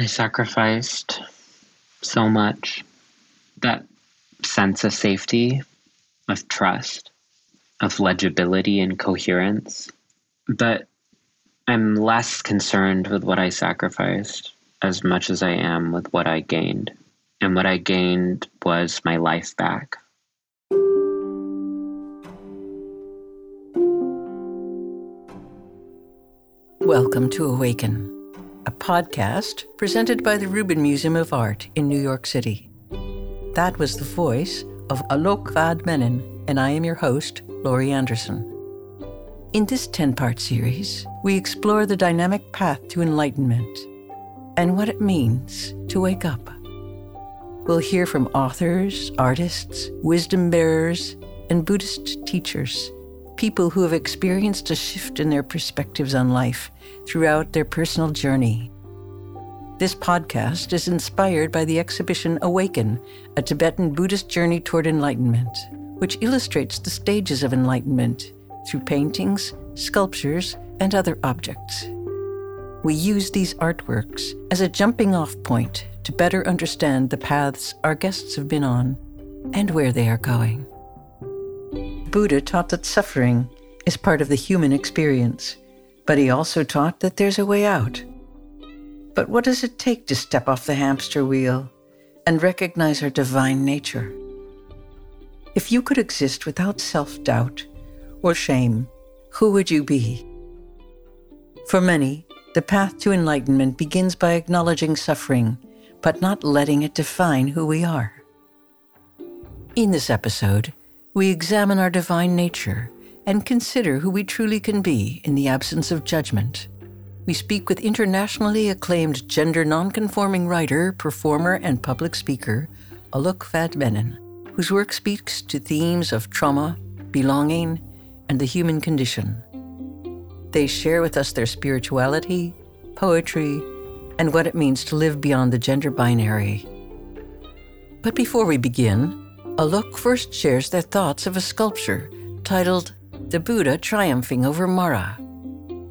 I sacrificed so much. That sense of safety, of trust, of legibility and coherence. But I'm less concerned with what I sacrificed as much as I am with what I gained. And what I gained was my life back. Welcome to Awaken a podcast presented by the Rubin Museum of Art in New York City. That was the voice of Alok Vaid-Menon, and I am your host, Laurie Anderson. In this 10 part series, we explore the dynamic path to enlightenment and what it means to wake up. We'll hear from authors, artists, wisdom bearers, and Buddhist teachers, people who have experienced a shift in their perspectives on life throughout their personal journey. This podcast is inspired by the exhibition Awaken, a Tibetan Buddhist journey toward enlightenment, which illustrates the stages of enlightenment through paintings, sculptures, and other objects. We use these artworks as a jumping off point to better understand the paths our guests have been on and where they are going. Buddha taught that suffering is part of the human experience but he also taught that there's a way out. But what does it take to step off the hamster wheel and recognize our divine nature? If you could exist without self doubt or shame, who would you be? For many, the path to enlightenment begins by acknowledging suffering, but not letting it define who we are. In this episode, we examine our divine nature and consider who we truly can be in the absence of judgment. We speak with internationally acclaimed gender nonconforming writer, performer, and public speaker, Alok Vaid-Menon, whose work speaks to themes of trauma, belonging, and the human condition. They share with us their spirituality, poetry, and what it means to live beyond the gender binary. But before we begin, Alok first shares their thoughts of a sculpture titled the Buddha triumphing over Mara.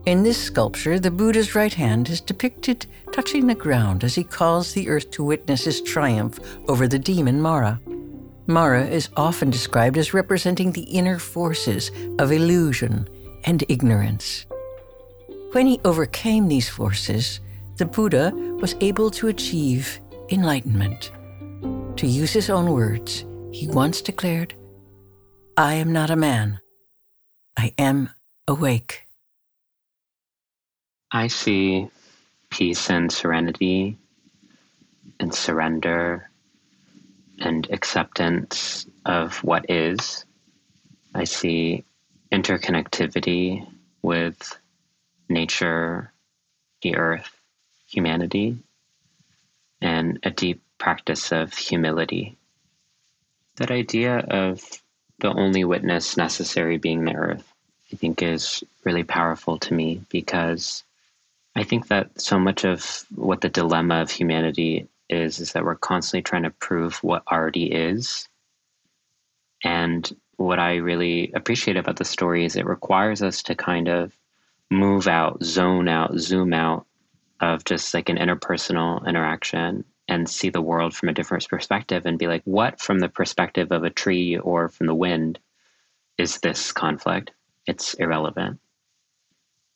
In this sculpture, the Buddha's right hand is depicted touching the ground as he calls the earth to witness his triumph over the demon Mara. Mara is often described as representing the inner forces of illusion and ignorance. When he overcame these forces, the Buddha was able to achieve enlightenment. To use his own words, he once declared, I am not a man. I am awake. I see peace and serenity and surrender and acceptance of what is. I see interconnectivity with nature, the earth, humanity, and a deep practice of humility. That idea of the only witness necessary being the earth, I think is really powerful to me because I think that so much of what the dilemma of humanity is is that we're constantly trying to prove what already is. And what I really appreciate about the story is it requires us to kind of move out, zone out, zoom out of just like an interpersonal interaction and see the world from a different perspective and be like, what from the perspective of a tree or from the wind is this conflict? It's irrelevant.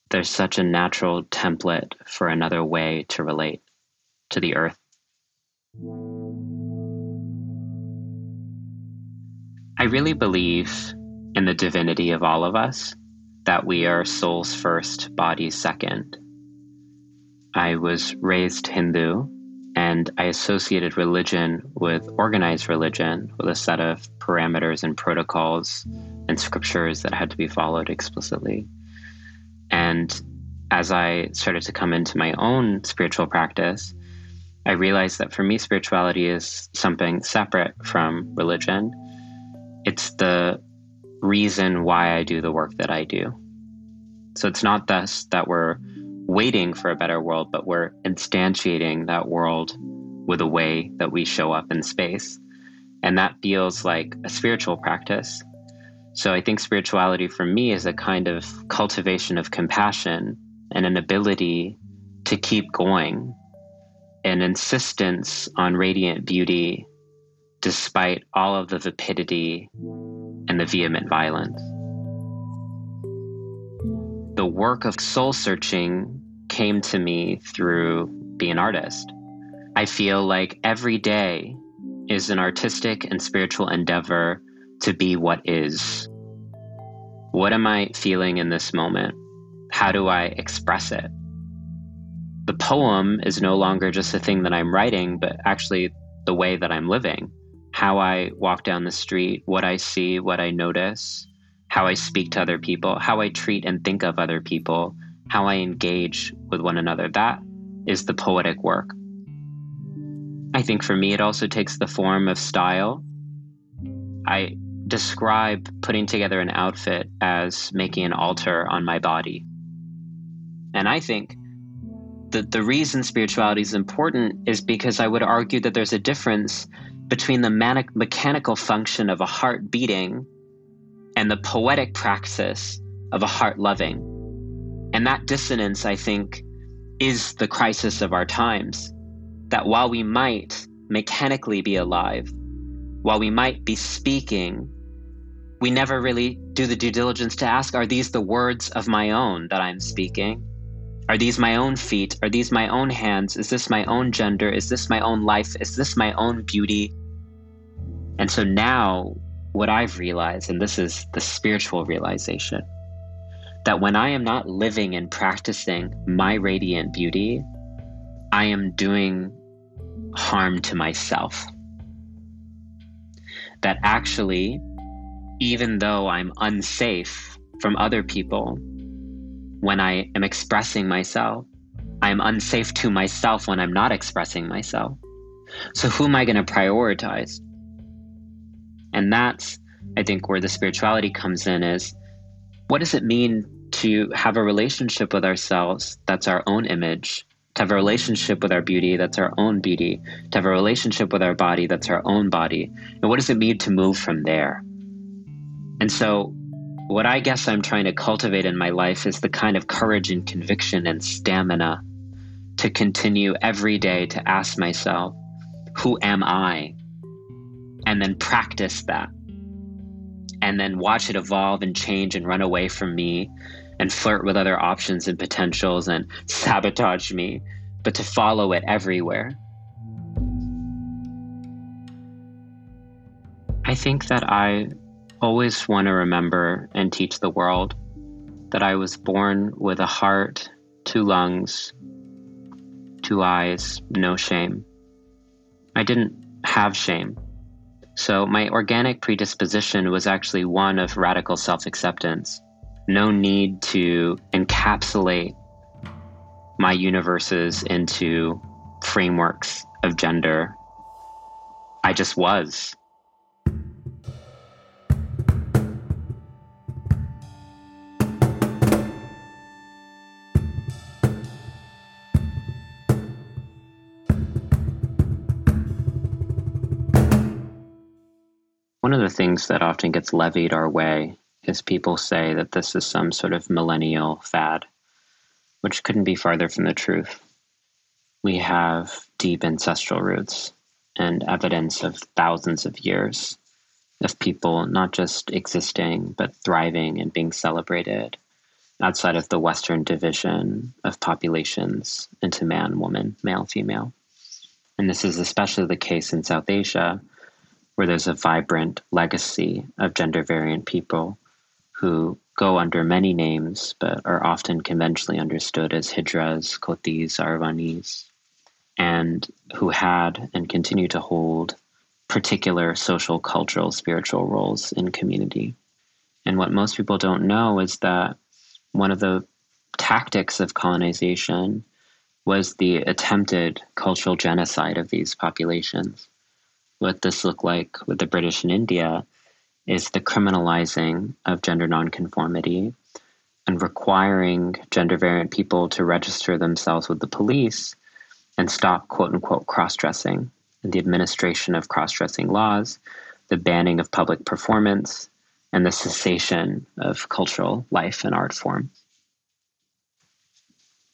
There's such a natural template for another way to relate to the earth. I really believe in the divinity of all of us, that we are souls first, bodies second. I was raised Hindu and I associated religion with organized religion with a set of parameters and protocols and scriptures that had to be followed explicitly. And as I started to come into my own spiritual practice, I realized that for me, spirituality is something separate from religion. It's the reason why I do the work that I do. So it's not thus that we're waiting for a better world, but we're instantiating that world with a way that we show up in space. And that feels like a spiritual practice. So I think spirituality for me is a kind of cultivation of compassion and an ability to keep going an insistence on radiant beauty despite all of the vapidity and the vehement violence. The work of soul searching came to me through being an artist. I feel like every day is an artistic and spiritual endeavor to be what is. What am I feeling in this moment? How do I express it? The poem is no longer just a thing that I'm writing, but actually the way that I'm living. How I walk down the street, what I see, what I notice, how I speak to other people, how I treat and think of other people, how I engage with one another. That is the poetic work. I think for me, it also takes the form of style. I describe putting together an outfit as making an altar on my body. And I think that the reason spirituality is important is because I would argue that there's a difference between the manic- mechanical function of a heart beating and the poetic praxis of a heart loving. And that dissonance, I think, is the crisis of our times. That while we might mechanically be alive, while we might be speaking, we never really do the due diligence to ask are these the words of my own that I'm speaking? Are these my own feet? Are these my own hands? Is this my own gender? Is this my own life? Is this my own beauty? And so now what I've realized, and this is the spiritual realization, that when I am not living and practicing my radiant beauty, I am doing harm to myself. That actually, even though I'm unsafe from other people, when I am expressing myself, I am unsafe to myself when I'm not expressing myself. So, who am I going to prioritize? And that's, I think, where the spirituality comes in is what does it mean to have a relationship with ourselves that's our own image, to have a relationship with our beauty that's our own beauty, to have a relationship with our body that's our own body? And what does it mean to move from there? And so, what I guess I'm trying to cultivate in my life is the kind of courage and conviction and stamina to continue every day to ask myself, who am I? And then practice that and then watch it evolve and change and run away from me and flirt with other options and potentials and sabotage me, but to follow it everywhere. I think that I always want to remember and teach the world that I was born with a heart, two lungs, two eyes, no shame. I didn't have shame. So my organic predisposition was actually one of radical self acceptance. No need to encapsulate my universes into frameworks of gender. I just was. One of the things that often gets levied our way is people say that this is some sort of millennial fad, which couldn't be farther from the truth. We have deep ancestral roots and evidence of thousands of years of people not just existing, but thriving and being celebrated outside of the Western division of populations into man, woman, male, female. And this is especially the case in South Asia where there's a vibrant legacy of gender variant people who go under many names but are often conventionally understood as Hijras, Kothis, Aravanis, and who had and continue to hold particular social, cultural, spiritual roles in community. And what most people don't know is that one of the tactics of colonization was the attempted cultural genocide of these populations what this looked like with the British in India is the criminalizing of gender nonconformity and requiring gender variant people to register themselves with the police and stop quote unquote cross dressing and the administration of cross dressing laws, the banning of public performance, and the cessation of cultural life and art form.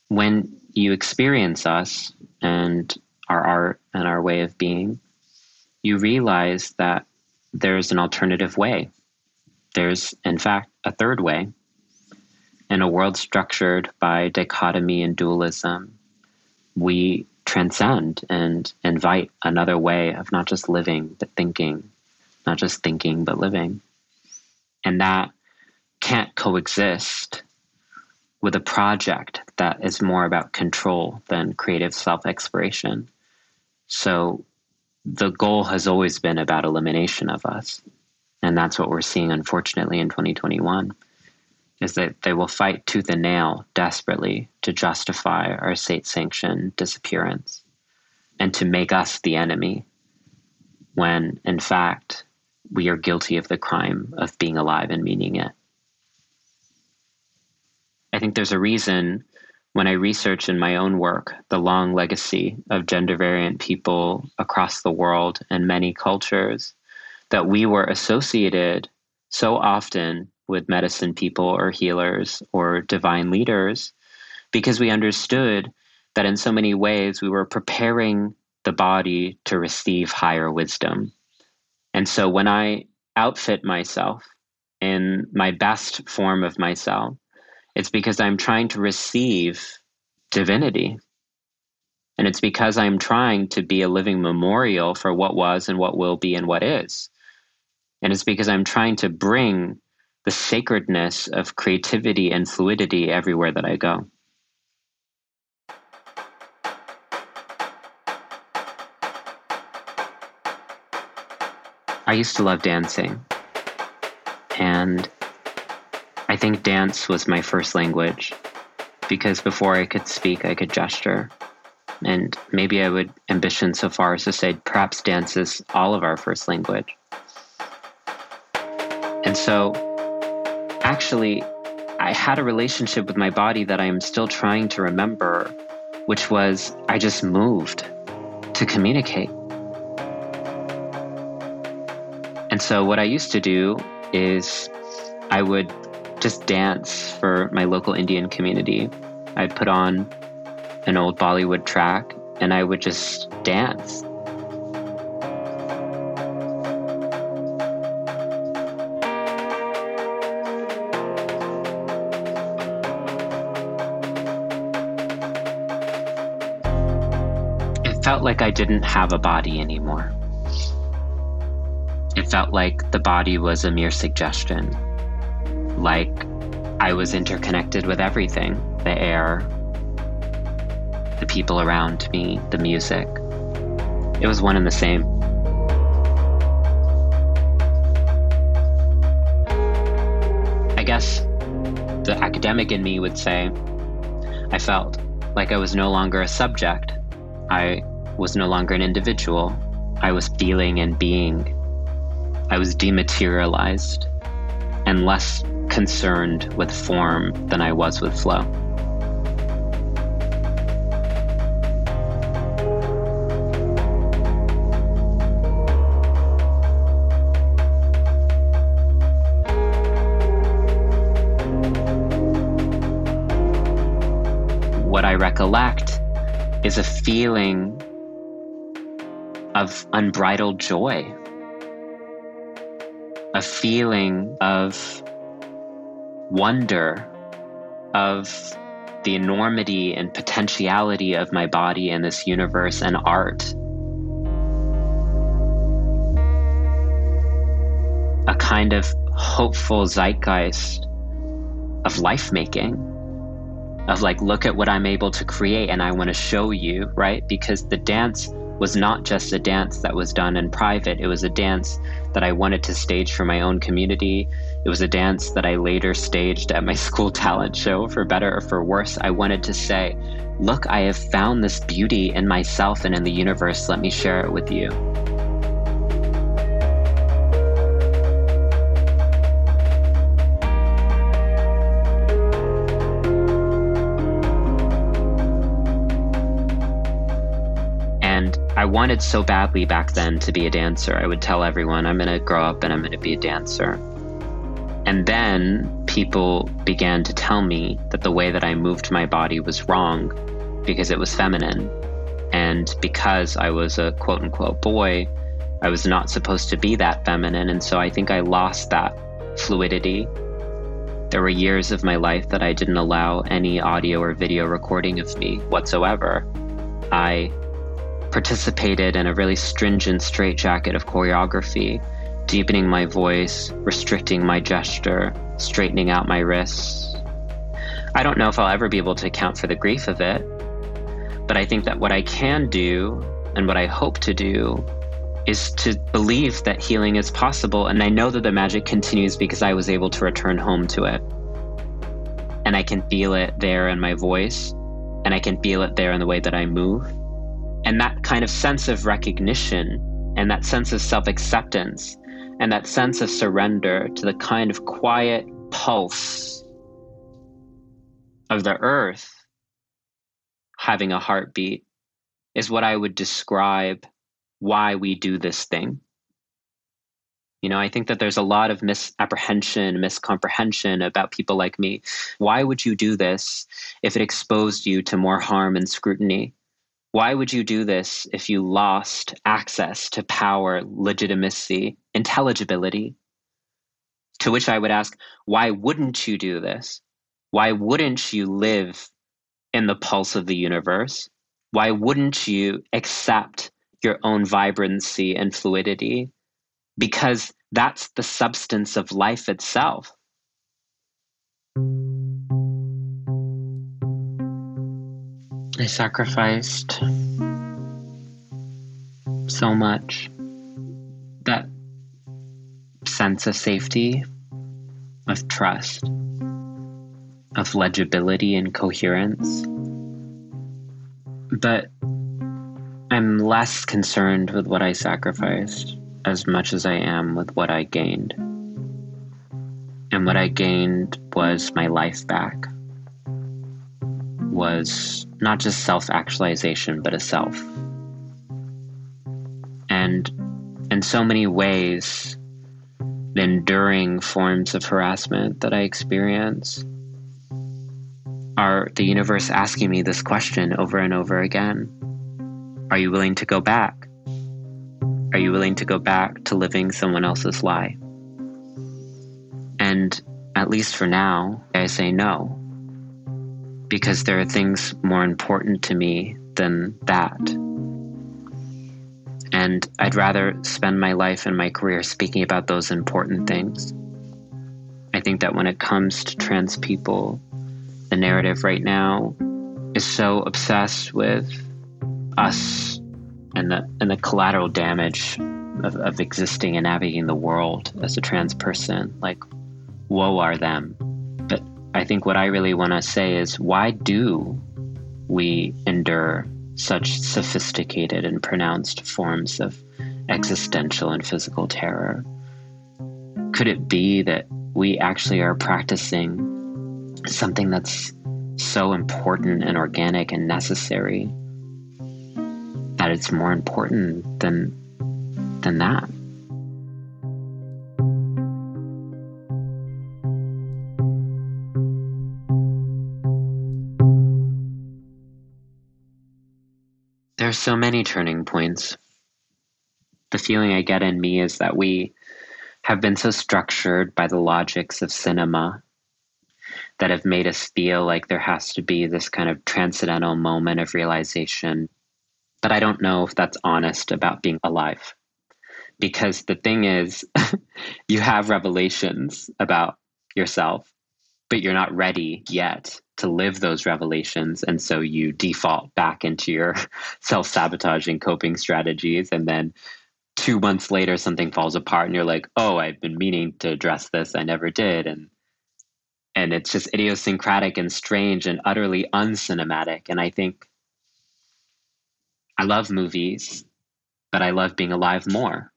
When you experience us and our art and our way of being, you realize that there's an alternative way. There's, in fact, a third way. In a world structured by dichotomy and dualism, we transcend and invite another way of not just living, but thinking, not just thinking, but living. And that can't coexist with a project that is more about control than creative self exploration. So the goal has always been about elimination of us. And that's what we're seeing, unfortunately, in 2021 is that they will fight tooth and nail desperately to justify our state sanctioned disappearance and to make us the enemy when, in fact, we are guilty of the crime of being alive and meaning it. I think there's a reason when I research in my own work the long legacy of gender variant people across the world and many cultures that we were associated so often with medicine people or healers or divine leaders because we understood that in so many ways we were preparing the body to receive higher wisdom. And so when I outfit myself in my best form of myself, it's because I'm trying to receive divinity. And it's because I'm trying to be a living memorial for what was and what will be and what is. And it's because I'm trying to bring the sacredness of creativity and fluidity everywhere that I go. I used to love dancing. And I think dance was my first language because before I could speak, I could gesture. And maybe I would ambition so far as to say perhaps dance is all of our first language. And so, actually, I had a relationship with my body that I am still trying to remember, which was I just moved to communicate. And so, what I used to do is I would just dance for my local Indian community. I'd put on an old Bollywood track and I would just dance. It felt like I didn't have a body anymore. It felt like the body was a mere suggestion like I was interconnected with everything the air, the people around me, the music. It was one and the same. I guess the academic in me would say I felt like I was no longer a subject. I was no longer an individual. I was feeling and being. I was dematerialized and less concerned with form than I was with flow. What I recollect is a feeling of unbridled joy, a feeling of wonder of the enormity and potentiality of my body and this universe and art. A kind of hopeful zeitgeist of life making, of like, look at what I'm able to create and I want to show you, right? Because the dance was not just a dance that was done in private, it was a dance that I wanted to stage for my own community. It was a dance that I later staged at my school talent show, for better or for worse. I wanted to say, Look, I have found this beauty in myself and in the universe. Let me share it with you. Wanted so badly back then to be a dancer. I would tell everyone, I'm going to grow up and I'm going to be a dancer. And then people began to tell me that the way that I moved my body was wrong because it was feminine. And because I was a quote unquote boy, I was not supposed to be that feminine. And so I think I lost that fluidity. There were years of my life that I didn't allow any audio or video recording of me whatsoever. I participated in a really stringent straitjacket of choreography, deepening my voice, restricting my gesture, straightening out my wrists. I don't know if I'll ever be able to account for the grief of it, but I think that what I can do and what I hope to do is to believe that healing is possible. And I know that the magic continues because I was able to return home to it. And I can feel it there in my voice, and I can feel it there in the way that I move. And that kind of sense of recognition and that sense of self acceptance and that sense of surrender to the kind of quiet pulse of the earth having a heartbeat is what I would describe why we do this thing. You know, I think that there's a lot of misapprehension, miscomprehension about people like me. Why would you do this if it exposed you to more harm and scrutiny? Why would you do this if you lost access to power, legitimacy, intelligibility? To which I would ask, why wouldn't you do this? Why wouldn't you live in the pulse of the universe? Why wouldn't you accept your own vibrancy and fluidity? Because that's the substance of life itself. I sacrificed so much. That sense of safety, of trust, of legibility and coherence. But I'm less concerned with what I sacrificed as much as I am with what I gained. And what I gained was my life back was not just self actualization, but a self. And in so many ways, the enduring forms of harassment that I experience are the universe asking me this question over and over again Are you willing to go back? Are you willing to go back to living someone else's lie? And at least for now, I say no because there are things more important to me than that. And I'd rather spend my life and my career speaking about those important things. I think that when it comes to trans people, the narrative right now is so obsessed with us and the and the collateral damage of, of existing and navigating the world as a trans person. Like, woe are them. I think what I really want to say is why do we endure such sophisticated and pronounced forms of existential and physical terror? Could it be that we actually are practicing something that's so important and organic and necessary that it's more important than than that? Are so many turning points. The feeling I get in me is that we have been so structured by the logics of cinema that have made us feel like there has to be this kind of transcendental moment of realization. But I don't know if that's honest about being alive. Because the thing is, you have revelations about yourself, but you're not ready yet to live those revelations. And so you default back into your self sabotaging coping strategies. And then two months later, something falls apart and you're like, oh, I've been meaning to address this. I never did. And and it's just idiosyncratic and strange and utterly uncinematic. And I think I love movies, but I love being alive more.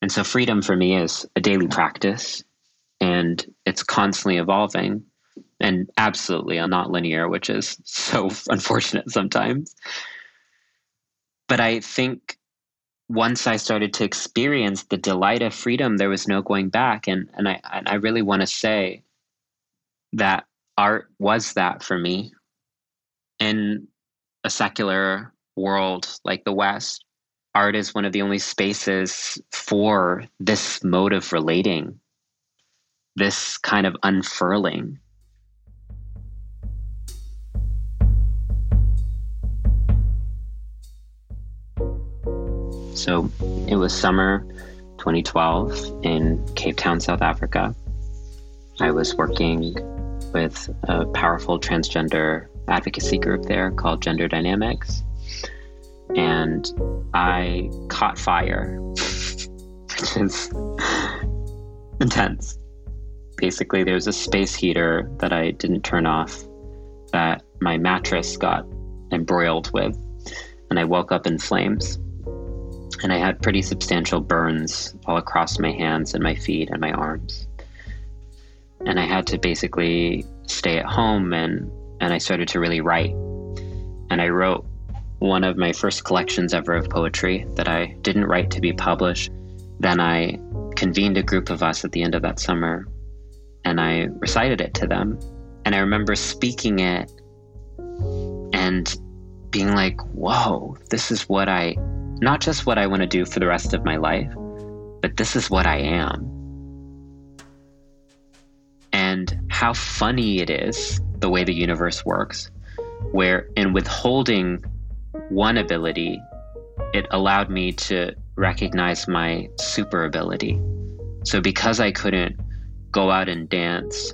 And so freedom for me is a daily practice and it's constantly evolving and absolutely not linear, which is so unfortunate sometimes. But I think once I started to experience the delight of freedom, there was no going back. And, and I, and I really want to say that art was that for me in a secular world like the West, art is one of the only spaces for this mode of relating, this kind of unfurling. So it was summer 2012 in Cape Town, South Africa. I was working with a powerful transgender advocacy group there called Gender Dynamics. And I caught fire, which is intense. Basically, there was a space heater that I didn't turn off that my mattress got embroiled with, and I woke up in flames. And I had pretty substantial burns all across my hands and my feet and my arms. And I had to basically stay at home and and I started to really write. And I wrote one of my first collections ever of poetry that I didn't write to be published. Then I convened a group of us at the end of that summer and I recited it to them. And I remember speaking it and being like, whoa, this is what I, not just what I want to do for the rest of my life, but this is what I am. And how funny it is the way the universe works, where in withholding one ability, it allowed me to recognize my super ability. So because I couldn't go out and dance,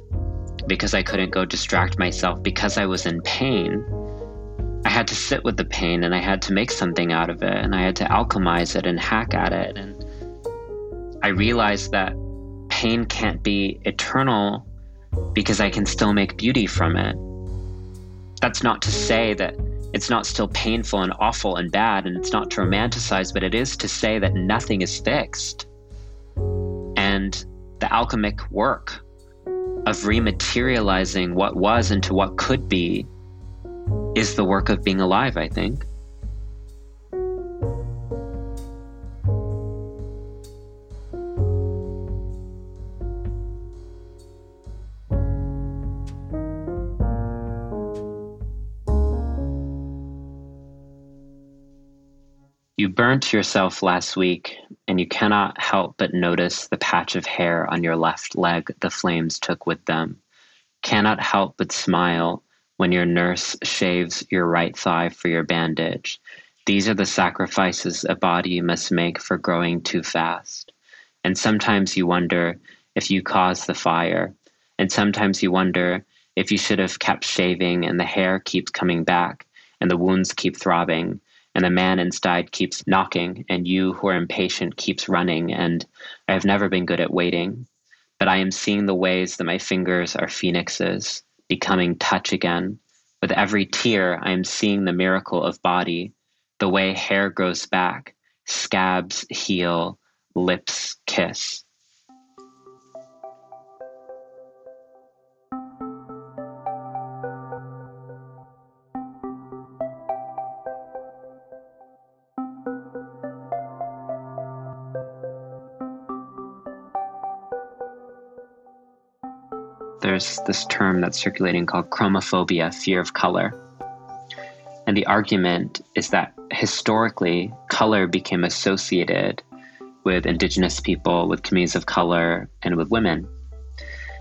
because I couldn't go distract myself, because I was in pain, I had to sit with the pain and I had to make something out of it and I had to alchemize it and hack at it. And I realized that pain can't be eternal because I can still make beauty from it. That's not to say that it's not still painful and awful and bad, and it's not to romanticize, but it is to say that nothing is fixed. And the alchemic work of rematerializing what was into what could be is the work of being alive, I think. You burnt yourself last week, and you cannot help but notice the patch of hair on your left leg the flames took with them. Cannot help but smile when your nurse shaves your right thigh for your bandage. These are the sacrifices a body must make for growing too fast. And sometimes you wonder if you caused the fire. And sometimes you wonder if you should have kept shaving and the hair keeps coming back and the wounds keep throbbing and the man inside keeps knocking, and you who are impatient keeps running, and I have never been good at waiting. But I am seeing the ways that my fingers are phoenixes, becoming touch again. With every tear, I am seeing the miracle of body, the way hair grows back, scabs heal, lips kiss. There's this term that's circulating called chromophobia, fear of color. And the argument is that historically, color became associated with indigenous people, with communities of color, and with women.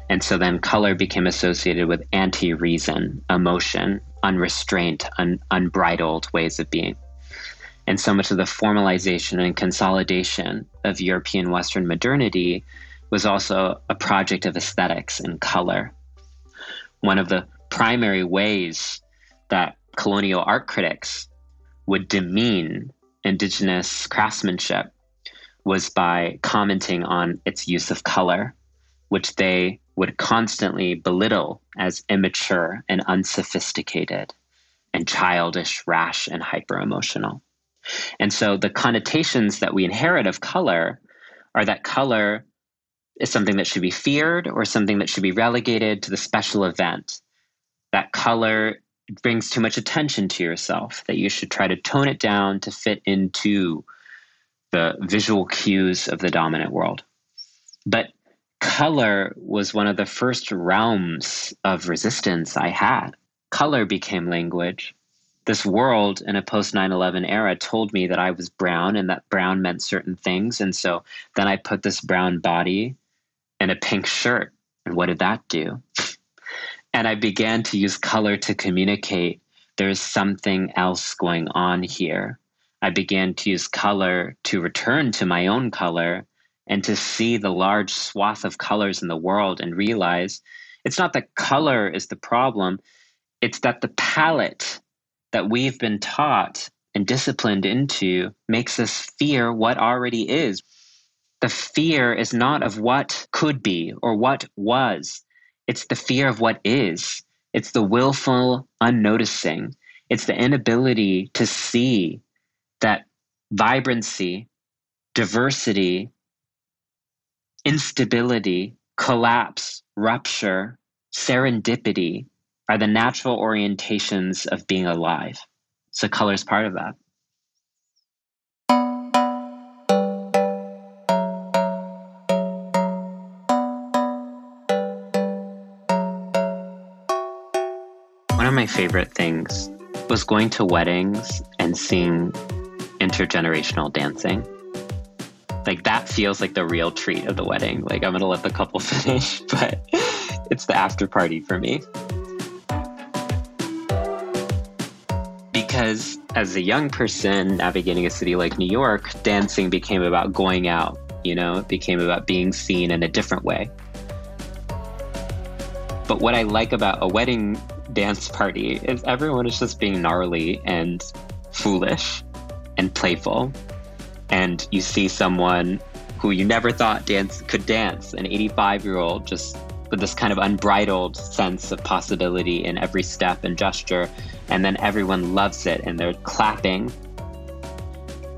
And so then color became associated with anti reason, emotion, unrestrained, un- unbridled ways of being. And so much of the formalization and consolidation of European Western modernity was also a project of aesthetics and color. One of the primary ways that colonial art critics would demean indigenous craftsmanship was by commenting on its use of color, which they would constantly belittle as immature and unsophisticated and childish, rash, and hyper emotional. And so the connotations that we inherit of color are that color is something that should be feared or something that should be relegated to the special event. That color brings too much attention to yourself, that you should try to tone it down to fit into the visual cues of the dominant world. But color was one of the first realms of resistance I had. Color became language. this world in a post 9-11 era told me that i was brown and that brown meant certain things and so then i put this brown body in a pink shirt. And what did that do? And i began to use color to communicate there's something else going on here. I began to use color to return to my own color and to see the large swath of colors in the world and realize it's not that color is the problem it's that the palette that we've been taught and disciplined into makes us fear what already is. The fear is not of what could be or what was, it's the fear of what is. It's the willful unnoticing. It's the inability to see that vibrancy, diversity, instability, collapse, rupture, serendipity, are the natural orientations of being alive. So color is part of that. Favorite things was going to weddings and seeing intergenerational dancing. Like that feels like the real treat of the wedding. Like I'm gonna let the couple finish, but it's the after party for me. because as a young person navigating a city like New York, dancing became about going out, you know, it became about being seen in a different way. But what I like about a wedding dance party is everyone is just being gnarly and foolish and playful. And you see someone who you never thought dance could dance, an 85 year old just with this kind of unbridled sense of possibility in every step and gesture and then everyone loves it and they're clapping.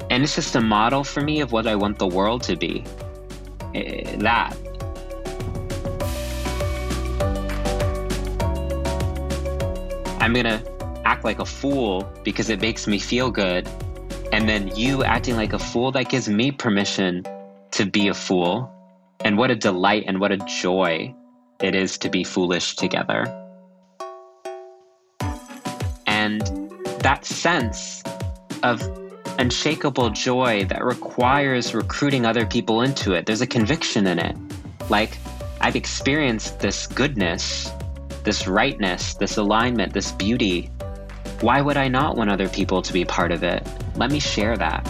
And it's just a model for me of what I want the world to be. Eh, that. I'm gonna act like a fool because it makes me feel good. And then you acting like a fool, that gives me permission to be a fool. And what a delight and what a joy it is to be foolish together. And that sense of unshakable joy that requires recruiting other people into it, there's a conviction in it. Like, I've experienced this goodness, this rightness, this alignment, this beauty. Why would I not want other people to be part of it? Let me share that.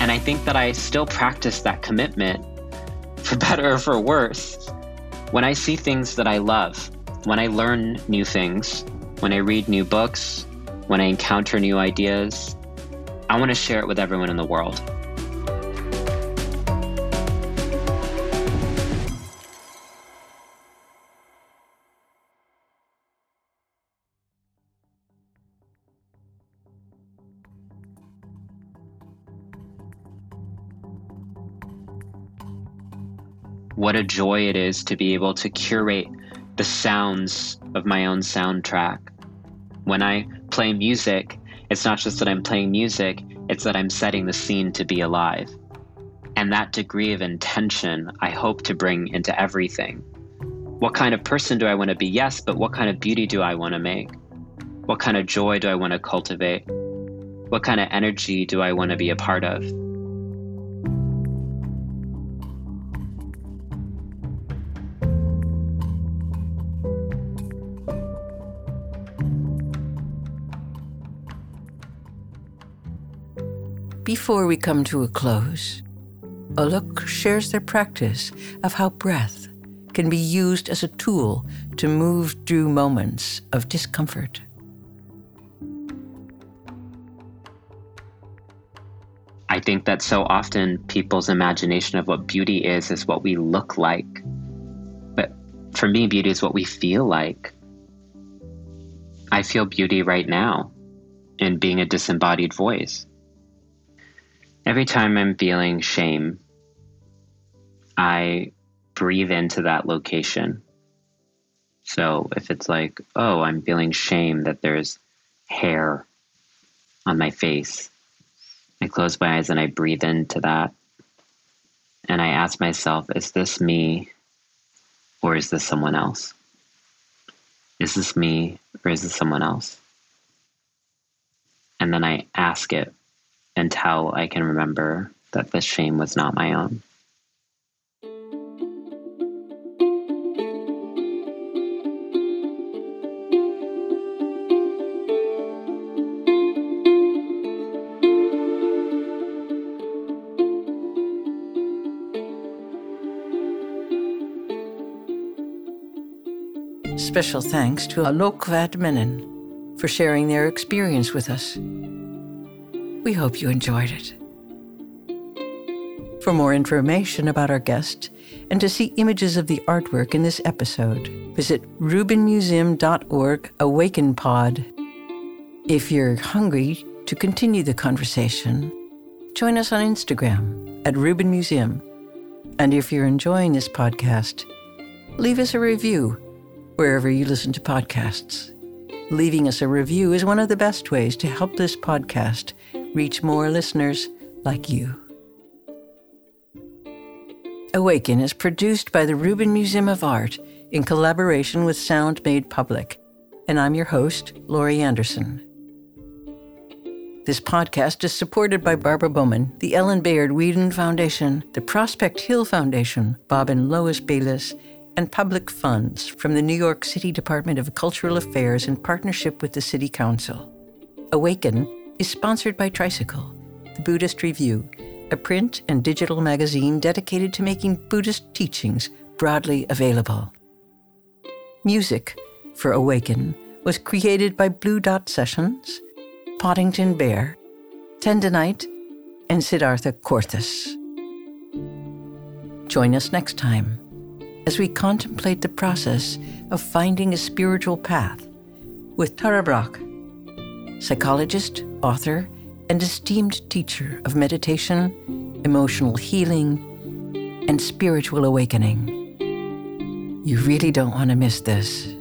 And I think that I still practice that commitment, for better or for worse, when I see things that I love, when I learn new things, when I read new books, when I encounter new ideas. I want to share it with everyone in the world. what a joy it is to be able to curate the sounds of my own soundtrack. When I play music, it's not just that I'm playing music, it's that I'm setting the scene to be alive. And that degree of intention I hope to bring into everything. What kind of person do I want to be? Yes, but what kind of beauty do I want to make? What kind of joy do I want to cultivate? What kind of energy do I want to be a part of? Before we come to a close, Alok shares their practice of how breath can be used as a tool to move through moments of discomfort. I think that so often people's imagination of what beauty is is what we look like. But for me, beauty is what we feel like. I feel beauty right now in being a disembodied voice. Every time I'm feeling shame, I breathe into that location. So if it's like, oh, I'm feeling shame that there's hair on my face, I close my eyes and I breathe into that. And I ask myself, is this me or is this someone else? Is this me or is this someone else? And then I ask it until I can remember that this shame was not my own. Special thanks to Alok Vaid-Menon for sharing their experience with us. We hope you enjoyed it. For more information about our guest and to see images of the artwork in this episode, visit rubinmuseum.org awakenpod. If you're hungry to continue the conversation, join us on Instagram at Rubin Museum. And if you're enjoying this podcast, leave us a review wherever you listen to podcasts. Leaving us a review is one of the best ways to help this podcast reach more listeners like you. Awaken is produced by the Rubin Museum of Art in collaboration with Sound Made Public, and I'm your host, Laurie Anderson. This podcast is supported by Barbara Bowman, the Ellen Bayard Weedon Foundation, the Prospect Hill Foundation, Bob and Lois Bayliss, and public funds from the New York City Department of Cultural Affairs in partnership with the City Council. Awaken is sponsored by Tricycle, the Buddhist Review, a print and digital magazine dedicated to making Buddhist teachings broadly available. Music for Awaken was created by Blue Dot Sessions, Podington Bear, Tendonite, and Siddhartha Korthus. Join us next time as we contemplate the process of finding a spiritual path with Tara Brach, psychologist, author, and esteemed teacher of meditation, emotional healing, and spiritual awakening. You really don't want to miss this.